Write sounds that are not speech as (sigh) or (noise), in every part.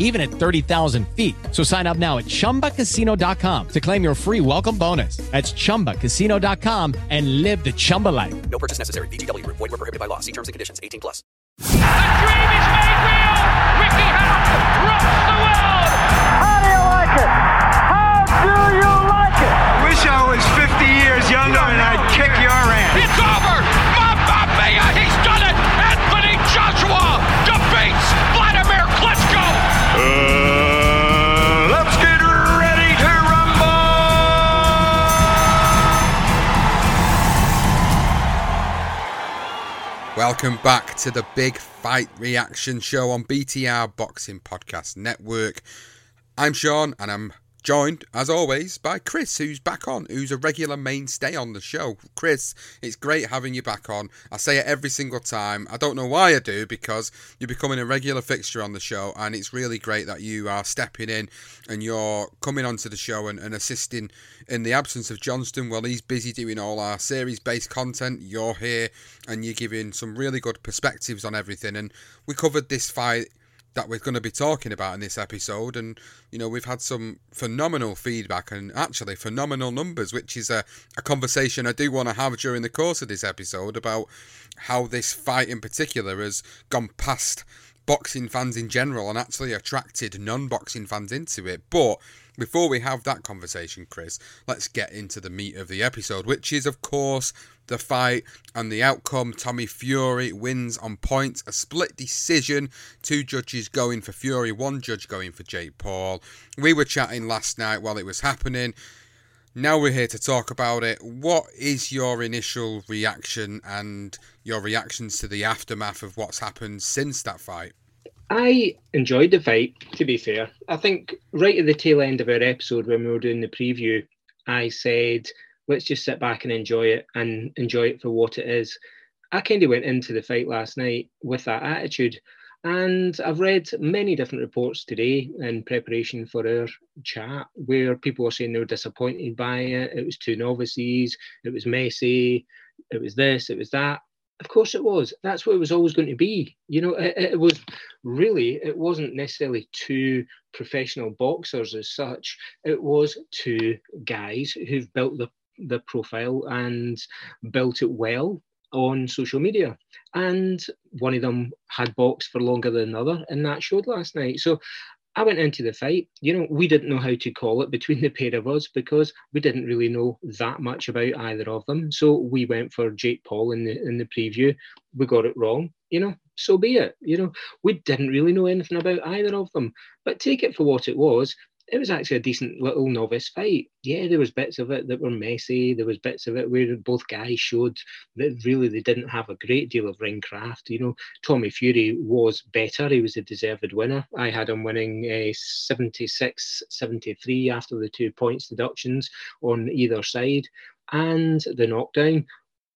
even at 30,000 feet. So sign up now at ChumbaCasino.com to claim your free welcome bonus. That's ChumbaCasino.com and live the Chumba life. No purchase necessary. VGW. Void were prohibited by law. See terms and conditions. 18 plus. The dream is made real. Ricky Hatton rocks the world. How do you like it? How do you like it? Wish I was 50 years younger and I'd kick your ass. It's over. Welcome back to the Big Fight Reaction Show on BTR Boxing Podcast Network. I'm Sean and I'm joined, as always, by Chris, who's back on, who's a regular mainstay on the show. Chris, it's great having you back on. I say it every single time. I don't know why I do, because you're becoming a regular fixture on the show, and it's really great that you are stepping in and you're coming onto the show and, and assisting in the absence of Johnston while he's busy doing all our series based content. You're here and you're giving some really good perspectives on everything. And we covered this fight that we're going to be talking about in this episode and you know we've had some phenomenal feedback and actually phenomenal numbers which is a, a conversation i do want to have during the course of this episode about how this fight in particular has gone past boxing fans in general and actually attracted non-boxing fans into it. But before we have that conversation chris let's get into the meat of the episode which is of course the fight and the outcome. Tommy Fury wins on points, a split decision. Two judges going for Fury, one judge going for Jake Paul. We were chatting last night while it was happening. Now we're here to talk about it. What is your initial reaction and your reactions to the aftermath of what's happened since that fight? I enjoyed the fight, to be fair. I think right at the tail end of our episode when we were doing the preview, I said let's just sit back and enjoy it and enjoy it for what it is. I kind of went into the fight last night with that attitude. And I've read many different reports today in preparation for our chat where people were saying they were disappointed by it. It was two novices, it was messy, it was this, it was that. Of course it was. That's what it was always going to be. You know, it, it was really, it wasn't necessarily two professional boxers as such. It was two guys who've built the the profile and built it well on social media. And one of them had boxed for longer than another, and that showed last night. So I went into the fight. You know, we didn't know how to call it between the pair of us because we didn't really know that much about either of them. So we went for Jake Paul in the in the preview. We got it wrong. You know, so be it. You know, we didn't really know anything about either of them. But take it for what it was it was actually a decent little novice fight. Yeah, there was bits of it that were messy. There was bits of it where both guys showed that really they didn't have a great deal of ring craft. You know, Tommy Fury was better. He was a deserved winner. I had him winning eh, a 76-73 after the two points deductions on either side. And the knockdown,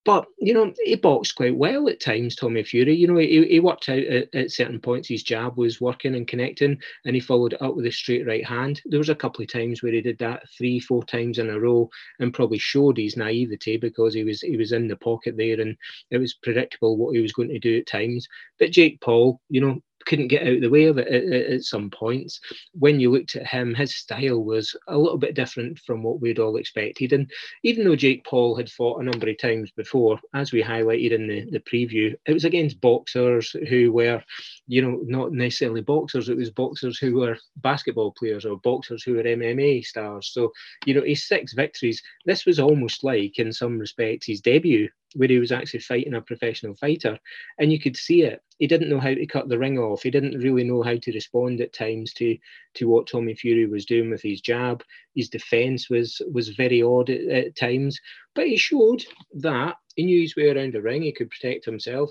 But you know, he boxed quite well at times. Tommy Fury, you know, he, he worked out at, at, certain points. His jab was working and connecting, and he followed up with a straight right hand. There was a couple of times where he did that three, four times in a row, and probably showed his naivety because he was he was in the pocket there, and it was predictable what he was going to do at times. But Jake Paul, you know, couldn't get out of the way of it at, at, some points. When you looked at him, his style was a little bit different from what we'd all expected. And even though Jake Paul had fought a number of times before, as we highlighted in the, the preview, it was against boxers who were, you know, not necessarily boxers, it was boxers who were basketball players or boxers who were MMA stars. So, you know, his six victories, this was almost like, in some respects, his debut where he was actually fighting a professional fighter. And you could see it. He didn't know how to cut the ring off. He didn't really know how to respond at times to to what Tommy Fury was doing with his jab. His defense was was very odd at, at times, but he showed that he knew his way around the ring. He could protect himself.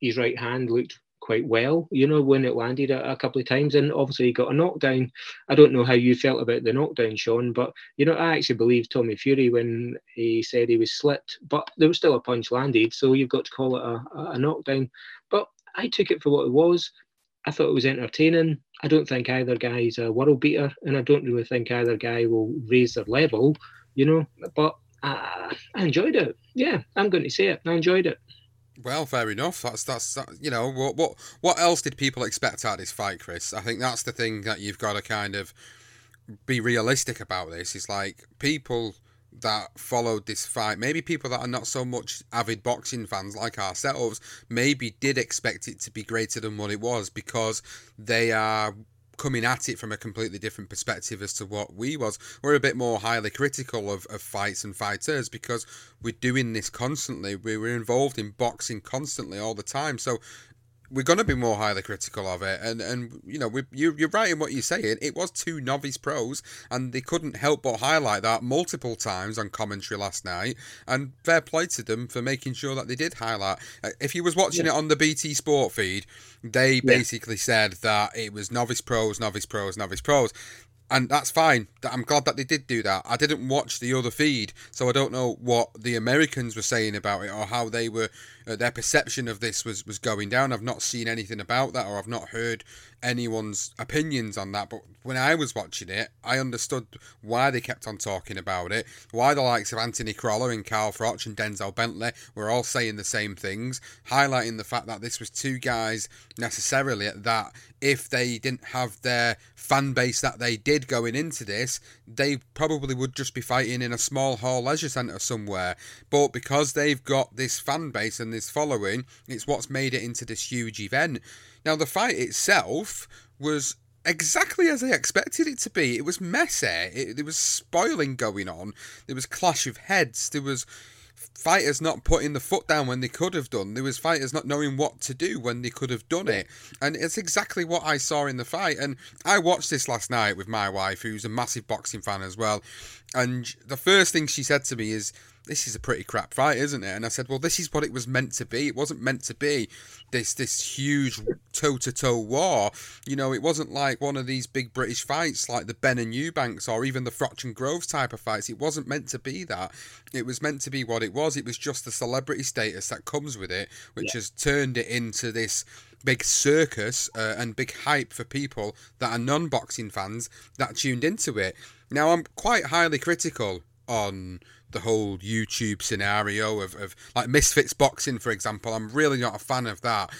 His right hand looked quite well, you know, when it landed a, a, couple of times. And obviously, he got a knockdown. I don't know how you felt about the knockdown, Sean, but, you know, I actually believe Tommy Fury when he said he was slipped, but there was still a punch landed. So you've got to call it a, a knockdown. But I took it for what it was. I thought it was entertaining. I don't think either guy's a world beater, and I don't really think either guy will raise their level, you know. But uh, I enjoyed it. Yeah, I'm going to say it. I enjoyed it. Well, fair enough. That's that's that, you know what what what else did people expect out of this fight, Chris? I think that's the thing that you've got to kind of be realistic about. This is like people that followed this fight, maybe people that are not so much avid boxing fans like ourselves, maybe did expect it to be greater than what it was because they are coming at it from a completely different perspective as to what we was. We're a bit more highly critical of, of fights and fighters because we're doing this constantly. We were involved in boxing constantly all the time. So we're going to be more highly critical of it. And, and you know, we, you, you're right in what you're saying. It was two novice pros, and they couldn't help but highlight that multiple times on commentary last night. And fair play to them for making sure that they did highlight. Uh, if you was watching yeah. it on the BT Sport feed, they basically yeah. said that it was novice pros, novice pros, novice pros and that's fine. I'm glad that they did do that. I didn't watch the other feed, so I don't know what the Americans were saying about it or how they were uh, their perception of this was was going down. I've not seen anything about that, or I've not heard anyone's opinions on that. But when I was watching it, I understood why they kept on talking about it, why the likes of Anthony Crolla and Carl Froch and Denzel Bentley were all saying the same things, highlighting the fact that this was two guys necessarily that if they didn't have their fan base that they did going into this, they probably would just be fighting in a small hall leisure centre somewhere. But because they've got this fan base and this following, it's what's made it into this huge event. Now, the fight itself was exactly as I expected it to be. It was messy. It, there was spoiling going on. There was clash of heads. There was fighters not putting the foot down when they could have done. There was fighters not knowing what to do when they could have done it. And it's exactly what I saw in the fight. And I watched this last night with my wife, who's a massive boxing fan as well. And the first thing she said to me is, this is a pretty crap fight, isn't it? And I said, well, this is what it was meant to be. It wasn't meant to be this this huge toe to toe war. You know, it wasn't like one of these big British fights like the Benn and Eubanks or even the Froch and Groves type of fights. It wasn't meant to be that. It was meant to be what it was. It was just the celebrity status that comes with it, which yeah. has turned it into this big circus uh, and big hype for people that are non boxing fans that tuned into it. Now, I'm quite highly critical on the whole YouTube scenario of, of like Misfits Boxing, for example. I'm really not a fan of that.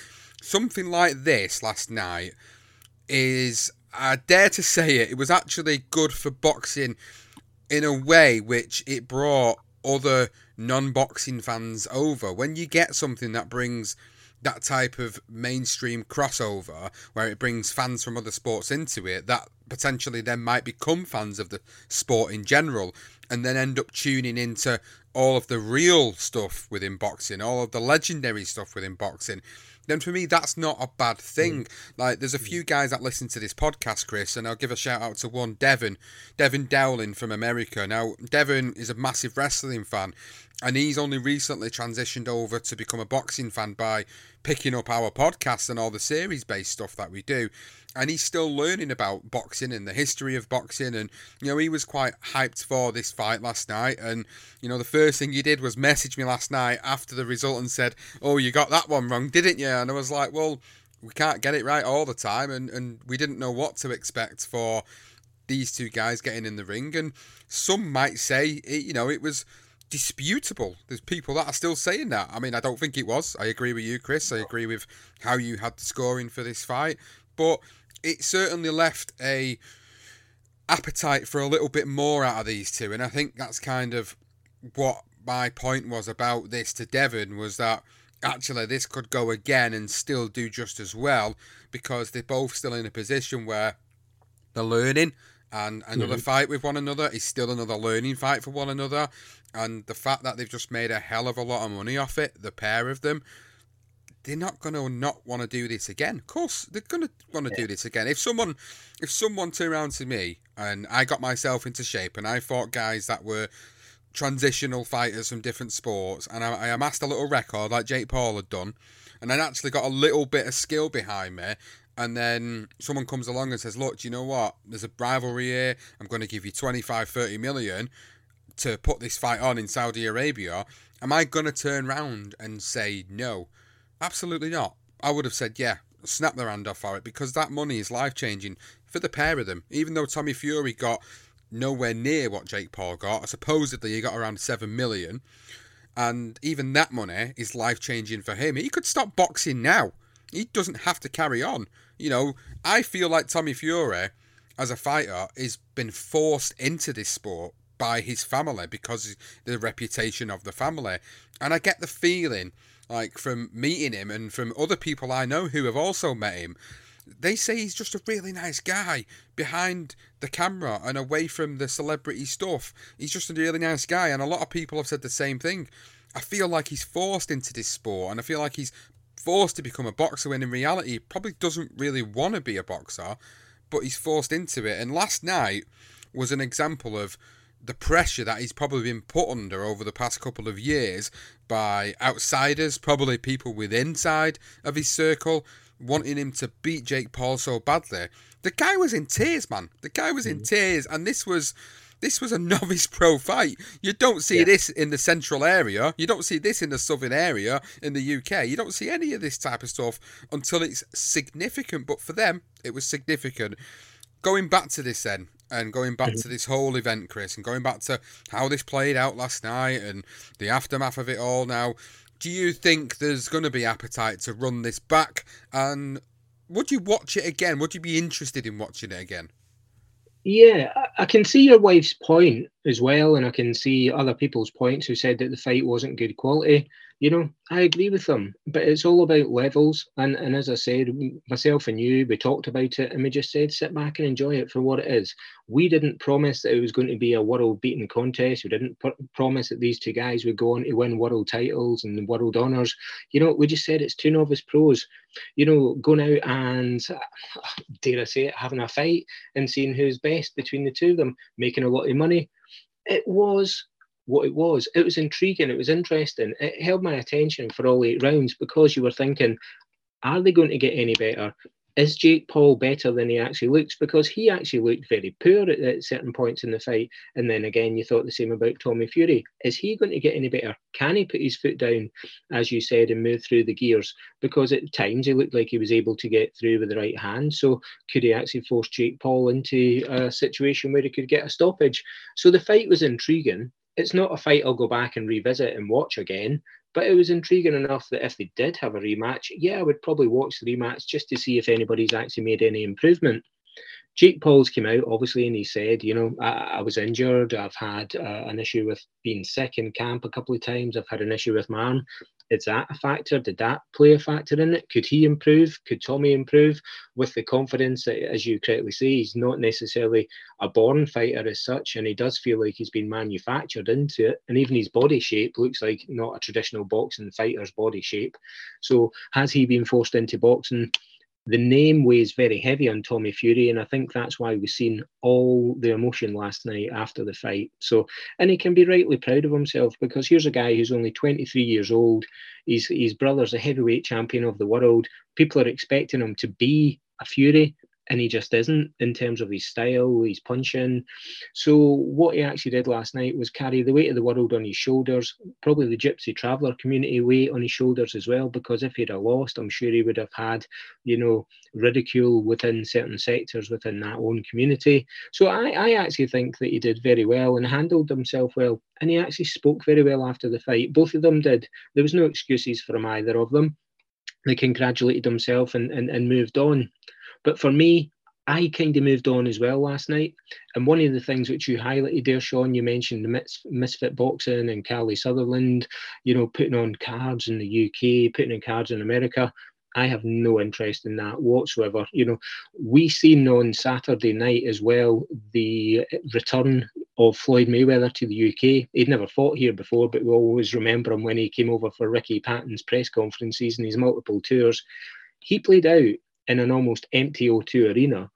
Something like this last night is, I dare to say it, it was actually good for boxing in a way which it brought other non boxing fans over. When you get something that brings that type of mainstream crossover where it brings fans from other sports into it that potentially then might become fans of the sport in general and then end up tuning into all of the real stuff within boxing, all of the legendary stuff within boxing, then for me that's not a bad thing. Mm. Like there's a few guys that listen to this podcast, Chris, and I'll give a shout out to one, Devon, Devon Dowling from America. Now Devon is a massive wrestling fan, and he's only recently transitioned over to become a boxing fan by picking up our podcast and all the series based stuff that we do. and he's still learning about boxing and the history of boxing. And you know, he was quite hyped for this fight last night. And you know, the first thing he did was message me last night after the result and said, "Oh, you got that one wrong, didn't you?" And I was like, "Well, we can't get it right all the time, and and we didn't know what to expect for." These two guys getting in the ring, and some might say, it, you know, it was disputable. There's people that are still saying that. I mean, I don't think it was. I agree with you, Chris. I agree with how you had the scoring for this fight, but it certainly left a appetite for a little bit more out of these two, and I think that's kind of what my point was about this to Devon was that actually this could go again and still do just as well because they're both still in a position where they're learning and another mm-hmm. fight with one another is still another learning fight for one another and the fact that they've just made a hell of a lot of money off it the pair of them they're not going to not want to do this again. Of course, they're going to want to yeah. do this again. If someone, if someone turned around to me and I got myself into shape and I fought guys that were transitional fighters from different sports and I, I amassed a little record like Jake Paul had done, and then actually got a little bit of skill behind me, and then someone comes along and says, "Look, do you know what? There's a rivalry here. I'm going to give you 25, 30 million to put this fight on in Saudi Arabia." Am I going to turn round and say no? Absolutely not. I would have said, yeah, snap their hand off for it because that money is life changing for the pair of them. Even though Tommy Fury got nowhere near what Jake Paul got, supposedly he got around 7 million, and even that money is life changing for him. He could stop boxing now. He doesn't have to carry on. You know, I feel like Tommy Fury, as a fighter, has been forced into this sport by his family because the reputation of the family. And I get the feeling like from meeting him and from other people I know who have also met him. They say he's just a really nice guy behind the camera and away from the celebrity stuff. He's just a really nice guy, and a lot of people have said the same thing. I feel like he's forced into this sport, and I feel like he's forced to become a boxer when in reality he probably doesn't really want to be a boxer, but he's forced into it. And last night was an example of the pressure that he's probably been put under over the past couple of years by outsiders, probably people with inside of his circle, wanting him to beat Jake Paul so badly. The guy was in tears, man. The guy was in mm. tears, and this was this was a (laughs) novice pro fight. You don't see yeah. this in the central area. You don't see this in the southern area in the UK. You don't see any of this type of stuff until it's significant. But for them, it was significant. Going back to this then, and going back mm-hmm. to this whole event, Chris, and going back to how this played out last night and the aftermath of it all now, do you think there's going to be appetite to run this back? And would you watch it again? Would you be interested in watching it again? Yeah, I can see your wife's point as well, and I can see other people's points who said that the fight wasn't good quality you know, I agree with them, but it's all about levels. And and as I said, myself and you, we talked about it, and we just said sit back and enjoy it for what it is. We didn't promise that it was going to be a world beating contest. We didn't pr- promise that these two guys would go on to win world titles and world honors. You know, we just said it's two novice pros. You know, going out and (sighs) dare I say it, having a fight and seeing who's best between the two of them, making a lot of money. It was what it was. It was intriguing. It was interesting. It held my attention for all eight rounds because you were thinking, are they going to get any better? Is Jake Paul better than he actually looks? Because he actually looked very poor at, at, certain points in the fight. And then again, you thought the same about Tommy Fury. Is he going to get any better? Can he put his foot down, as you said, and move through the gears? Because at times he looked like he was able to get through with the right hand. So could he actually force Jake Paul into a situation where he could get a stoppage? So the fight was intriguing it's not a fight I'll go back and revisit and watch again, but it was intriguing enough that if they did have a rematch, yeah, I would probably watch the rematch just to see if anybody's actually made any improvement. Jake Paul's came out obviously and he said, you know, I, I was injured. I've had uh, an issue with being sick in camp a couple of times. I've had an issue with my arm. Is that a factor? Did that play a factor in it? Could he improve? Could Tommy improve with the confidence that, as you correctly say, he's not necessarily a born fighter as such, and he does feel like he's been manufactured into it. And even his body shape looks like not a traditional boxing fighter's body shape. So has he been forced into boxing? The name weighs very heavy on Tommy Fury, and I think that's why we've seen all the emotion last night after the fight. So, and he can be rightly proud of himself because here's a guy who's only 23 years old. His his brother's a heavyweight champion of the world. People are expecting him to be a Fury, and he just isn't in terms of his style, his punching. So what he actually did last night was carry the weight of the world on his shoulders, probably the Gypsy Traveller community weight on his shoulders as well. Because if he'd have lost, I'm sure he would have had, you know, ridicule within certain sectors within that own community. So I, I actually think that he did very well and handled himself well, and he actually spoke very well after the fight. Both of them did. There was no excuses from either of them. They congratulated themselves and, and, and moved on. But for me, I kind of moved on as well last night. And one of the things which you highlighted there, Sean, you mentioned the mis- misfit boxing and Kalle Sauerland, you know, putting on cards in the UK, putting on cards in America. I have no interest in that whatsoever. You know, we seen on Saturday night as well the return of Floyd Mayweather to the UK. He'd never fought here before, but we always remember him when he came over for Ricky Hatton's press conferences and his multiple tours. He played out in an almost empty O2 arena.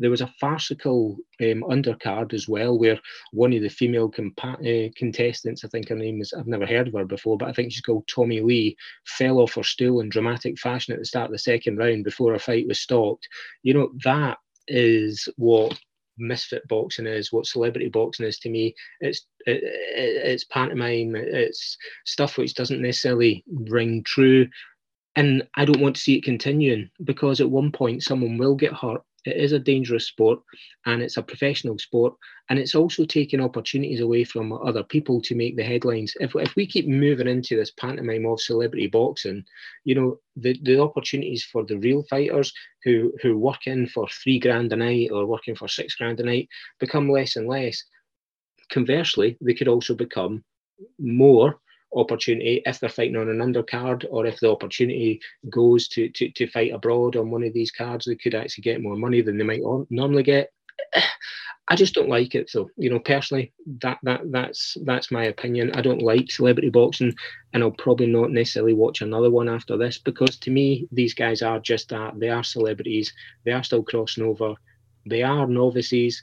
There was a farcical um, undercard as well, where one of the female compa- uh, contestants, I think her name is, I've never heard of her before, but I think she's called Tommy Lee, fell off her stool in dramatic fashion at the start of the second round before her fight was stopped. You know, that is what misfit boxing is, what celebrity boxing is to me. It's it, it's pantomime. It's stuff which doesn't necessarily ring true. And I don't want to see it continuing because at one point someone will get hurt. It is a dangerous sport and it's a professional sport. And it's also taking opportunities away from other people to make the headlines. If, if we keep moving into this pantomime of celebrity boxing, you know, the, the opportunities for the real fighters who, who work in for three grand a night or working for six grand a night become less and less. Conversely, they could also become more opportunity if they're fighting on an undercard or if the opportunity goes to, to, to fight abroad on one of these cards, they could actually get more money than they might normally get. (sighs) I just don't like it. So, you know, personally, that that that's that's my opinion. I don't like celebrity boxing, and I'll probably not necessarily watch another one after this because to me, these guys are just that. They are celebrities. They are still crossing over. They are novices.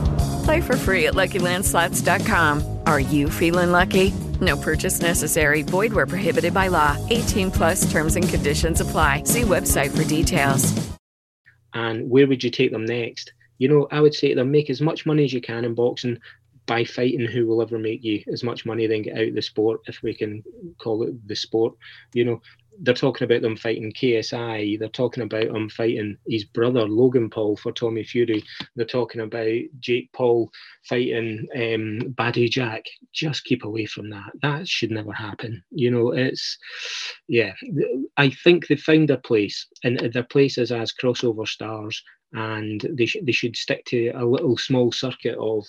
Play for free at LuckyLandSlots.com. Are you feeling lucky? No purchase necessary. Void where prohibited by law. 18 plus terms and conditions apply. See website for details. And where would you take them next? You know, I would say to them, make as much money as you can in boxing by fighting who will ever make you as much money, then get out of the sport, if we can call it the sport. You know, they're talking about them fighting KSI. They're talking about him fighting his brother Logan Paul for Tommy Fury. They're talking about Jake Paul fighting um, Badou Jack. Just keep away from that. That should never happen. You know, it's yeah. I think they found their place, and their place is as crossover stars, and they should they should stick to a little small circuit of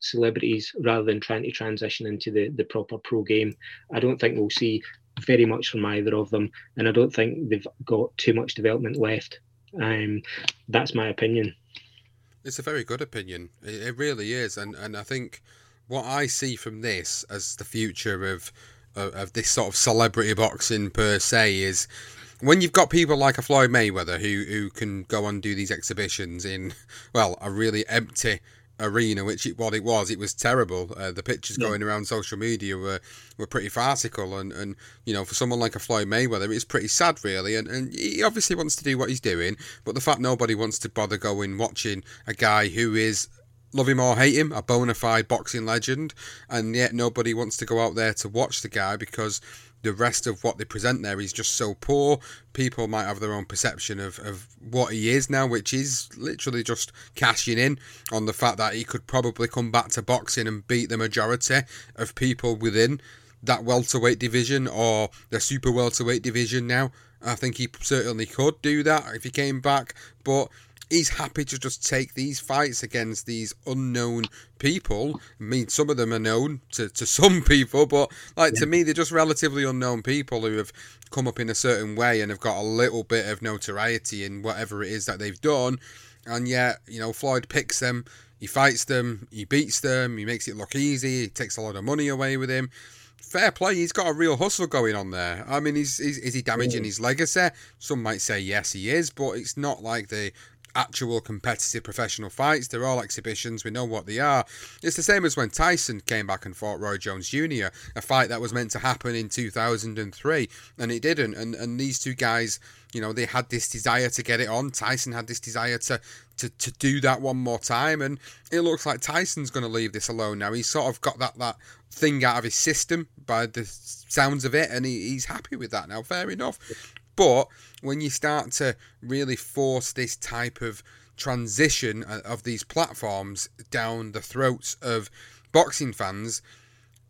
celebrities rather than trying to transition into the, the proper pro game. I don't think we'll see very much from either of them, and I don't think they've got too much development left. Um, that's my opinion. It's a very good opinion. It, really is, and and I think what I see from this as the future of of, of this sort of celebrity boxing per se is when you've got people like a Floyd Mayweather who who can go and do these exhibitions in well a really empty arena, which it, what it was, it was terrible. Uh, the pictures Yeah. going around social media were, were pretty farcical, and, and you know, for someone like a Floyd Mayweather, it's pretty sad, really. And, and he obviously wants to do what he's doing, but the fact nobody wants to bother going watching a guy who is love him or hate him, a bona fide boxing legend, and yet nobody wants to go out there to watch the guy because the rest of what they present there is just so poor. People might have their own perception of, of what he is now, which is literally just cashing in on the fact that he could probably come back to boxing and beat the majority of people within that welterweight division or the super welterweight division now. I think he certainly could do that if he came back, but he's happy to just take these fights against these unknown people. I mean, some of them are known to, to some people, but like to me, they're just relatively unknown people who have come up in a certain way and have got a little bit of notoriety in whatever it is that they've done. And yet, you know, Floyd picks them, he fights them, he beats them, he makes it look easy, he takes a lot of money away with him. Fair play, he's got a real hustle going on there. I mean, is, is, is he damaging his legacy? Some might say yes, he is, but it's not like the actual competitive professional fights. They're all exhibitions. We know what they are. It's the same as when Tyson came back and fought Roy Jones Jr., a fight that was meant to happen in 2003, and it didn't. And and these two guys, you know, they had this desire to get it on. Tyson had this desire to to, to do that one more time, and it looks like Tyson's going to leave this alone now. He's sort of got that that thing out of his system by the sounds of it, and he, he's happy with that now. Fair enough. But when you start to really force this type of transition uh, of these platforms down the throats of boxing fans,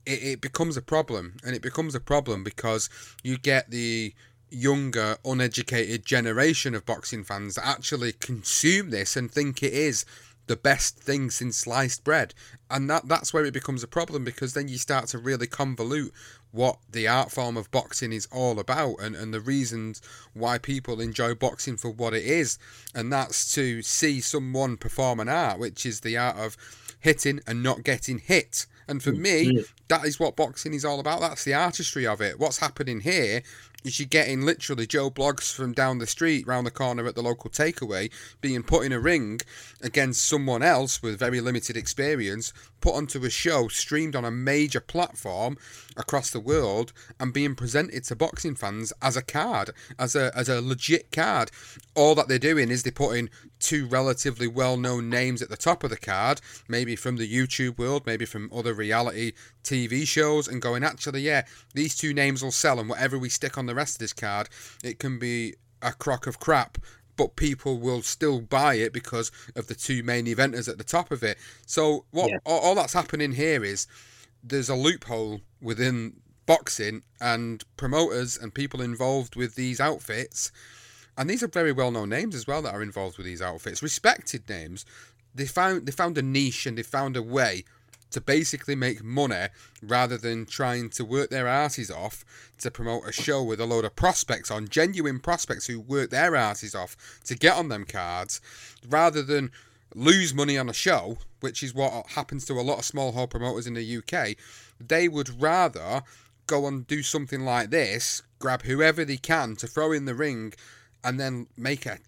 it, it becomes a problem. And it becomes a problem because you get the younger, uneducated generation of boxing fans that actually consume this and think it is the best thing since sliced bread. And that that's where it becomes a problem because then you start to really convolute what the art form of boxing is all about and, and the reasons why people enjoy boxing for what it is. And that's to see someone perform an art, which is the art of hitting and not getting hit. And for mm, me, that is what boxing is all about. That's the artistry of it. What's happening here is you're getting literally Joe Bloggs from down the street, round the corner at the local takeaway, being put in a ring against someone else with very limited experience, put onto a show, streamed on a major platform across the world, and being presented to boxing fans as a card, as a as a legit card. All that they're doing is they're putting two relatively well-known names at the top of the card, maybe from the YouTube world, maybe from other reality TV shows, and going, actually, yeah, these two names will sell, and whatever we stick on the rest of this card, it can be a crock of crap. But people will still buy it because of the two main eventers at the top of it. So what Yeah. all, all that's happening here is there's a loophole within boxing and promoters and people involved with these outfits and these are very well known names as well that are involved with these outfits respected names they found they found a niche and they found a way to basically make money rather than trying to work their asses off to promote a show with a load of prospects on genuine prospects who work their asses off to get on them cards rather than lose money on a show which is what happens to a lot of small hall promoters in the UK they would rather go and do something like this grab whoever they can to throw in the ring and then make a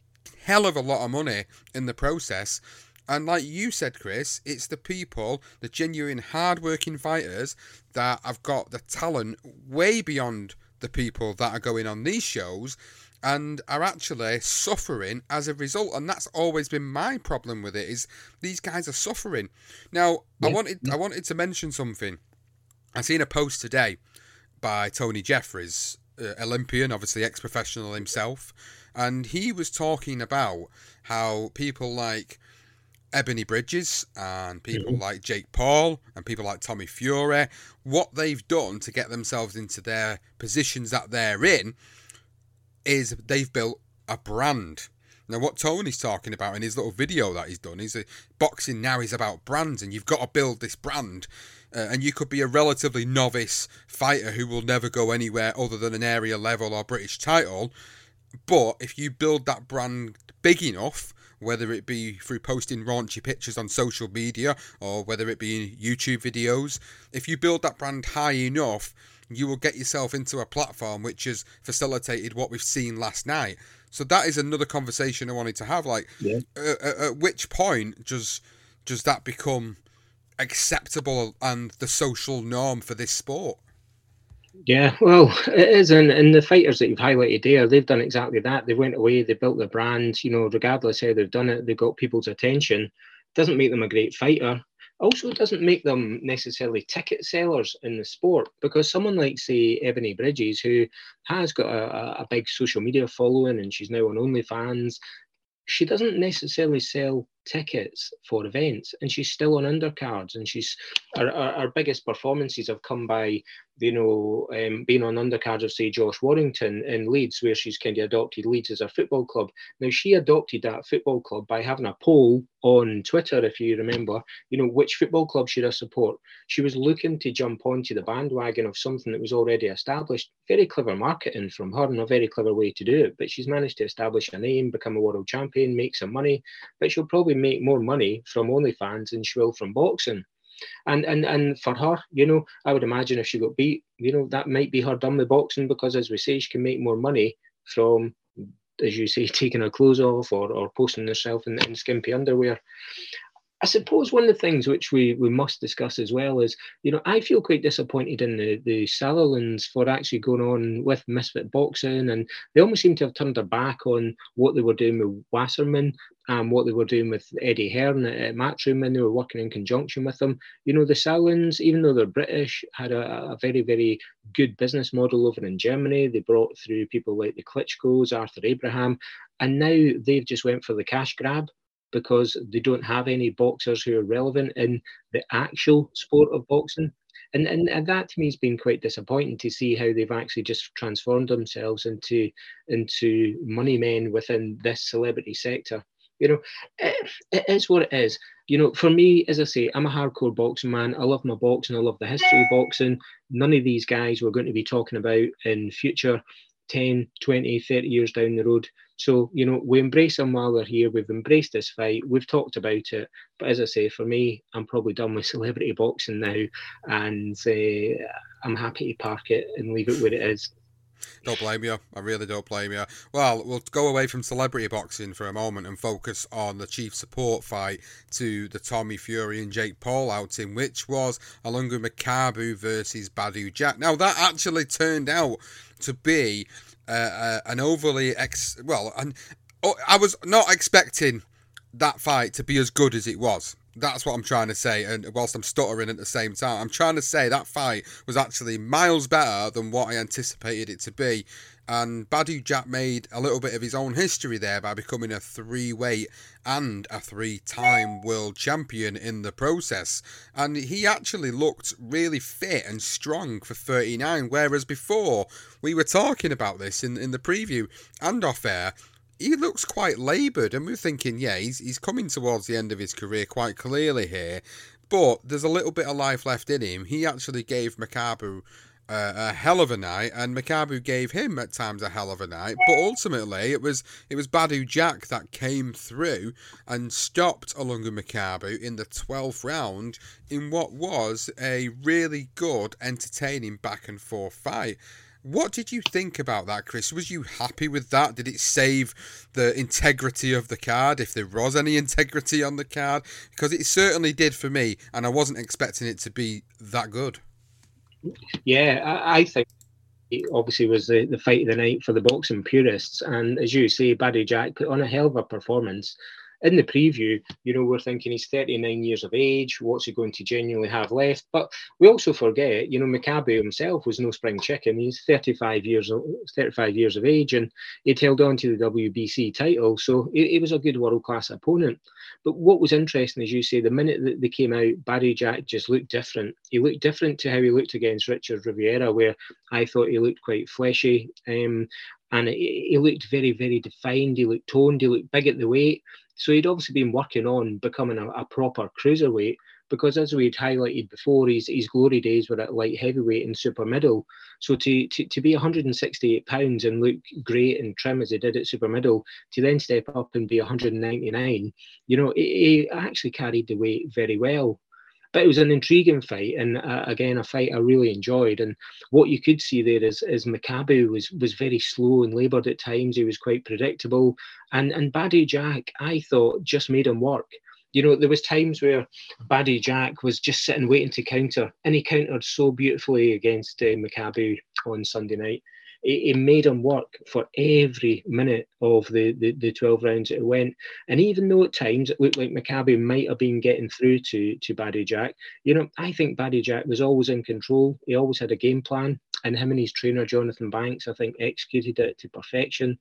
hell of a lot of money in the process and like you said, Chris, it's the people, the genuine hard-working fighters that have got the talent way beyond the people that are going on these shows and are actually suffering as a result. And that's always been my problem with it is these guys are suffering. Now, I wanted I wanted to mention something. I seen a post today by Tony Jeffries, uh, Olympian, obviously ex-professional himself, and he was talking about how people like Ebony Bridges and people like Jake Paul and people like Tommy Fury, what they've done to get themselves into their positions that they're in is they've built a brand. Now, what Tony's talking about in his little video that he's done is that boxing now is about brands, and you've got to build this brand. Uh, and you could be a relatively novice fighter who will never go anywhere other than an area level or British title. But if you build that brand big enough, whether it be through posting raunchy pictures on social media or whether it be in YouTube videos, if you build that brand high enough, you will get yourself into a platform which has facilitated what we've seen last night. So that is another conversation I wanted to have. Like, Yeah. uh, uh, at which point does does that become acceptable and the social norm for this sport? Yeah, well, it is, and, and the fighters that you've highlighted there, they've done exactly that. They went away, they built their brand. You know, regardless how they've done it, they got people's attention. Doesn't make them a great fighter. Also, doesn't make them necessarily ticket sellers in the sport because someone like, say, Ebony Bridges, who has got a, a big social media following and she's now on OnlyFans, she doesn't necessarily sell tickets for events and she's still on undercards and she's our, our, our biggest performances have come by you know um, being on undercards of say Josh Warrington in Leeds where she's kind of adopted Leeds as a football club. Now she adopted that football club by having a poll on Twitter if you remember you know which football club should I support. She was looking to jump onto the bandwagon of something that was already established. Very clever marketing from her and a very clever way to do it but she's managed to establish a name become a world champion make some money but she'll probably probably make more money from OnlyFans than she will from boxing. And and and for her, you know, I would imagine if she got beat, you know, that might be her done with boxing because, as we say, she can make more money from, as you say, (laughs) taking her clothes off or, or posting herself in, in skimpy underwear. I suppose one of the things which we, we must discuss as well is, you know, I feel quite disappointed in the, the Sauerlands for actually going on with Misfit Boxing and they almost seem to have turned their back on what they were doing with Wasserman and what they were doing with Eddie Hearn at, at Matchroom and they were working in conjunction with them. You know, the Sauerlands, even though they're British, had a, a very, very good business model over in Germany. They brought through people like the Klitschko's, Arthur Abraham, and now they've just went for the cash grab because they don't have any boxers who are relevant in the actual sport of boxing. And, and, and that to me has been quite disappointing to see how they've actually just transformed themselves into into money men within this celebrity sector. You know, it, it is what it is. You know, for me, as I say, I'm a hardcore boxing man. I love my boxing. I love the history of boxing. None of these guys we're going to be talking about in future 10, 20, 30 years down the road. So, you know, we embrace them while they're here. We've embraced this fight. We've talked about it. But as I say, for me, I'm probably done with (laughs) celebrity boxing now. And uh, I'm happy to park it and leave it where it is. Don't blame you. I really don't blame you. Well, we'll go away from celebrity boxing for a moment and focus on the chief support fight to the Tommy Fury and Jake Paul outing, which was Ilunga Makabu versus Badou Jack. Now, that actually turned out to be uh, uh, an overly ex. Well, and oh, I was not expecting that fight to be as good as it was. That's what I'm trying to say. And whilst I'm stuttering at the same time, I'm trying to say that fight was actually miles better than what I anticipated it to be. And Badou Jack made a little bit of his own history there by becoming a three weight and a three time world champion in the process. And he actually looked really fit and strong for 39, whereas before we were talking about this in, in the preview and off air he looks quite laboured, and we're thinking, yeah, he's he's coming towards the end of his career quite clearly here, but there's a little bit of life left in him. He actually gave Makabu uh, a hell of a night, and Makabu gave him at times a hell of a night. But ultimately, it was it was Badou Jack that came through and stopped Ilunga Makabu in the twelfth round in what was a really good, entertaining back and forth fight. What did you think about that, Chris? Was you happy with that? Did it save the integrity of the card, if there was any integrity on the card? Because it certainly did for me, and I wasn't expecting it to be that good. Yeah, I, I think it obviously was the, the fight of the night for the boxing purists. And as you say, Badou Jack put on a hell of a performance in the preview, you know, we're thinking he's 39 years of age. What's he going to genuinely have left? But we also forget, you know, Makabu himself was no spring chicken. He's 35 years 35 years of age, and he'd held on to the WBC title, so he, was a good world class opponent. But what was interesting, as you say, the minute that they came out, Barry Jack just looked different. He looked different to how he looked against Richard Rivera, where I thought he looked quite fleshy. Um, and he looked very, very defined. He looked toned. He looked big at the weight. So he'd obviously been working on becoming a, a proper cruiserweight because as we'd highlighted before, his, his glory days were at light heavyweight and super middle. So to, to, to be 168 pounds and look great and trim as he did at super middle, to then step up and be 199, you know, he, he actually carried the weight very well. But it was an intriguing fight, and uh, again, a fight I really enjoyed. And what you could see there is, is Makabu was was very slow and laboured at times. He was quite predictable, and and Badou Jack, I thought, just made him work. You know, there was times where Baddy Jack was just sitting waiting to counter, and he countered so beautifully against uh, on Sunday night. He, made him work for every minute of the, the, the 12 rounds it went. And even though at times it looked like Makabu might have been getting through to, to Baddy Jack, you know, I think Baddy Jack was always in control. He always had a game plan. And him and his trainer, Jonathan Banks, I think executed it to perfection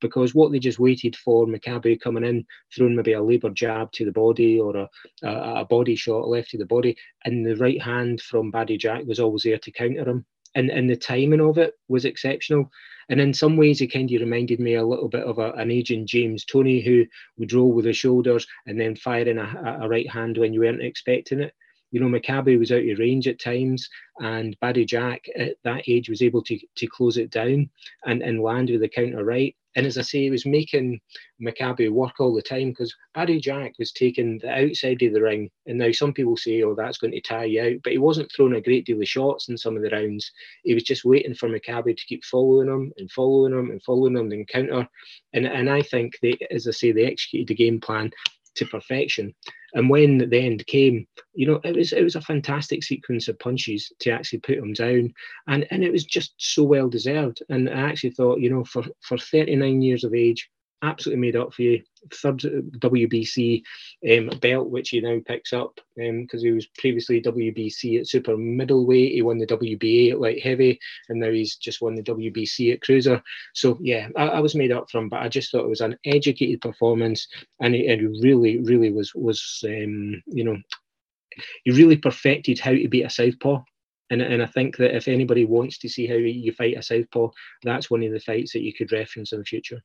because what they just waited for Makabu coming in, throwing maybe a labour jab to the body or a, a, a, body shot left to the body, and the right hand from Baddy Jack was always there to counter him. And, and the timing of it was exceptional. And in some ways, it kind of reminded me a little bit of a, an aging James Toney who would roll with the shoulders and then fire in a, a right hand when you weren't expecting it you know, Makabu was out of range at times, and Badou Jack at that age was able to to close it down and, and land with the counter right. And as I say, he was making Makabu work all the time because Badou Jack was taking the outside of the ring. And now some people say, oh, that's going to tire you out. But he wasn't throwing a great deal of shots in some of the rounds. He was just waiting for Makabu to keep following him and following him and following him and counter. And, and I think, they, as I say, they executed the game plan to perfection. And when the end came, you know, it was it was a fantastic sequence of punches to actually put him down, and and it was just so well deserved. And I actually thought, you know, for for 39 years of age, absolutely made up for you. Third WBC um, belt, which he now picks up because um, he was previously WBC at super middleweight. He won the WBA at light heavy, and now he's just won the WBC at cruiser. So yeah, I, I was made up for him, but I just thought it was an educated performance, and it, really, really was was um, you know he really perfected how to beat a southpaw. And, and I think that if anybody wants to see how you fight a southpaw, that's one of the fights that you could reference in the future.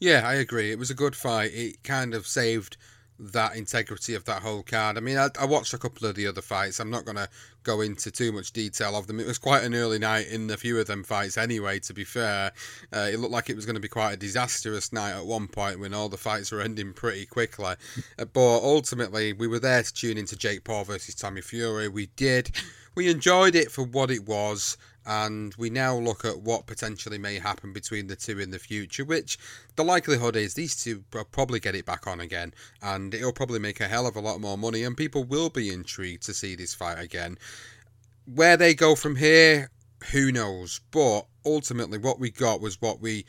Yeah, I agree. It was a good fight. It kind of saved that integrity of that whole card. I mean, I, I watched a couple of the other fights. I'm not going to go into too much detail of them. It was quite an early night in a few of them fights anyway, to be fair. Uh, it looked like it was going to be quite a disastrous night at one point when all the fights were ending pretty quickly. Uh, but ultimately, we were there to tune into Jake Paul versus Tommy Fury. We did. We enjoyed it for what it was and we now look at what potentially may happen between the two in the future, which the likelihood is these two will probably get it back on again, and it'll probably make a hell of a lot more money, and people will be intrigued to see this fight again. Where they go from here, who knows? But ultimately, what we got was what we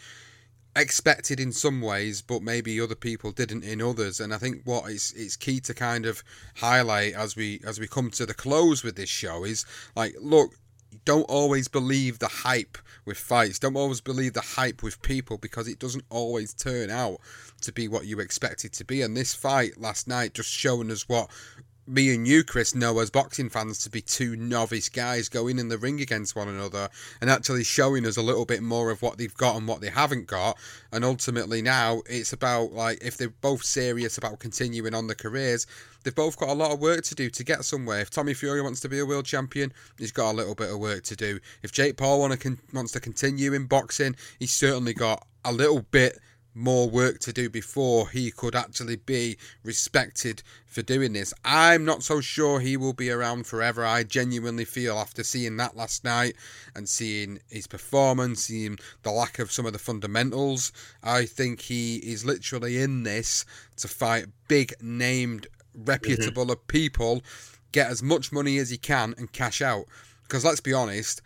expected in some ways, but maybe other people didn't in others. And I think what is it's key to kind of highlight as we as we come to the close with this show is like, look, don't always believe the hype with fights. Don't always believe the hype with people because it doesn't always turn out to be what you expect it to be. And this fight last night just showing us what me and you, Chris, know as boxing fans to be two novice guys going in the ring against one another and actually showing us a little bit more of what they've got and what they haven't got. And ultimately, now it's about like if they're both serious about continuing on the careers, they've both got a lot of work to do to get somewhere. If Tommy Fury wants to be a world champion, he's got a little bit of work to do. If Jake Paul want to con- wants to continue in boxing, he's certainly got a little bit more work to do before he could actually be respected for doing this. I'm not so sure he will be around forever. I genuinely feel after seeing that last night and seeing his performance, seeing the lack of some of the fundamentals, I think he is literally in this to fight big named reputable mm-hmm. people, get as much money as he can and cash out. Because let's be honest,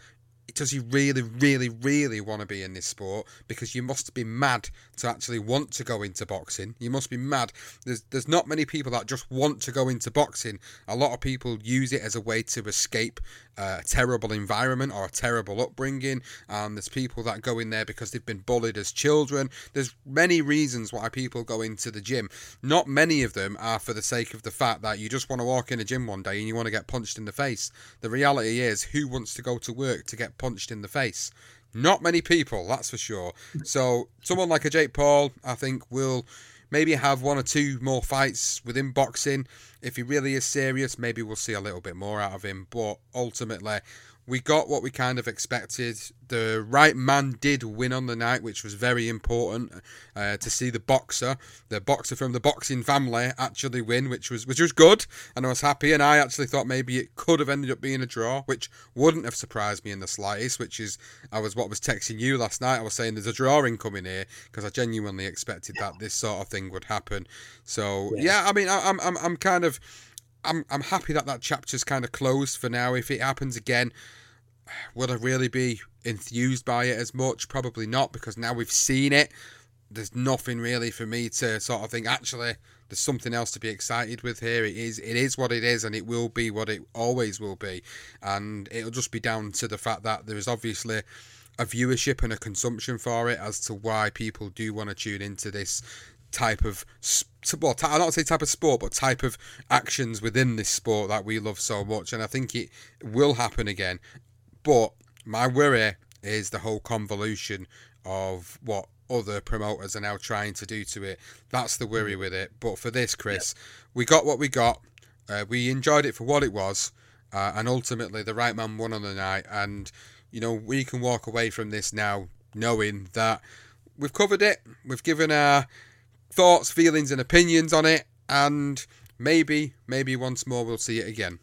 does he really, really, really want to be in this sport? Because you must be mad to actually want to go into boxing. You must be mad. There's there's not many people that just want to go into boxing. A lot of people use it as a way to escape uh, a terrible environment or a terrible upbringing. And there's people that go in there because they've been bullied as children. There's many reasons why people go into the gym. Not many of them are for the sake of the fact that you just want to walk in a gym one day and you want to get punched in the face. The reality is, who wants to go to work to get punched in the face? Not many people, that's for sure. So, someone like a Jake Paul, I think, will maybe have one or two more fights within boxing. If he really is serious, maybe we'll see a little bit more out of him. But ultimately, we got what we kind of expected. The right man did win on the night, which was very important uh, to see the boxer, the boxer from the boxing family, actually win, which was which was good, and I was happy. And I actually thought maybe it could have ended up being a draw, which wouldn't have surprised me in the slightest. Which is I was what was texting you last night. I was saying there's a drawing coming here because I genuinely expected that this sort of thing would happen. So yeah, yeah I mean I, I'm I'm I'm kind of. I'm I'm happy that that chapter's kind of closed for now. If it happens again, would I really be enthused by it as much? Probably not, because now we've seen it. There's nothing really for me to sort of think. Actually, there's something else to be excited with here. It is, it is what it is, and it will be what it always will be. And it'll just be down to the fact that there is obviously a viewership and a consumption for it as to why people do want to tune into this type of well, I don't say type of sport, but type of actions within this sport that we love so much. And I think it will happen again. But my worry is the whole convolution of what other promoters are now trying to do to it. That's the worry with it. But for this, Chris, we got what we got. Uh, we enjoyed it for what it was. Uh, and ultimately, the right man won on the night. And, you know, we can walk away from this now knowing that we've covered it. We've given our thoughts, feelings, and opinions on it. And maybe, maybe once more we'll see it again.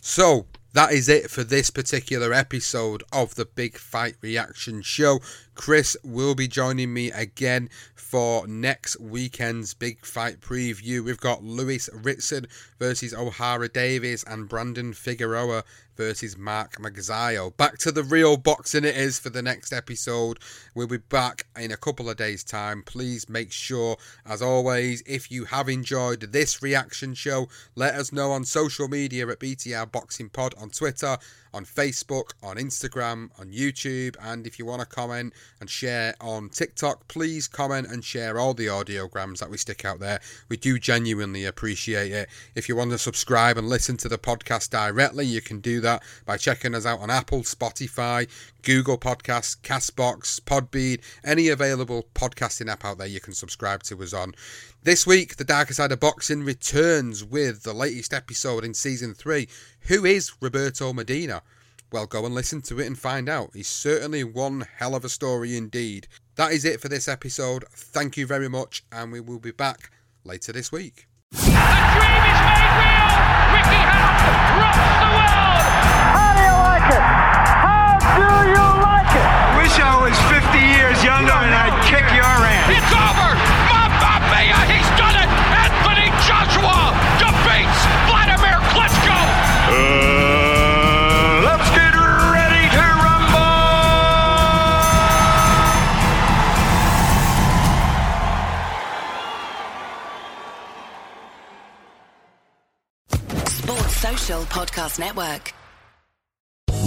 So, that is it for this particular episode of the Big Fight Reaction Show. Chris will be joining me again for next weekend's Big Fight preview. We've got Lewis Ritson versus Ohara Davies and Brandon Figueroa versus Mark Magsayo. Back to the real boxing it is for the next episode. We'll be back in a couple of days' time. Please make sure, as always, if you have enjoyed this reaction show, let us know on social media at BTR Boxing Pod on Twitter on Facebook, on Instagram, on YouTube, and if you want to comment and share on TikTok, please comment and share all the audiograms that we stick out there. We do genuinely appreciate it. If you want to subscribe and listen to the podcast directly, you can do that by checking us out on Apple, Spotify, Google Podcasts, Castbox, Podbean, any available podcasting app out there you can subscribe to us on. This week, The Darker Side of Boxing returns with the latest episode in season three. Who is Roberto Medina? Well, go and listen to it and find out. He's certainly one hell of a story indeed. That is it for this episode. Thank you very much, and we will be back later this week. Dream is made real! Ricky Hatton rocks the world! It? Wish I was 50 years younger and I'd kick your ass. It's over! Mamma Mia! He's done it! Anthony Joshua defeats Vladimir Klitschko! Uh, let's get ready to rumble! Sports Social Podcast Network.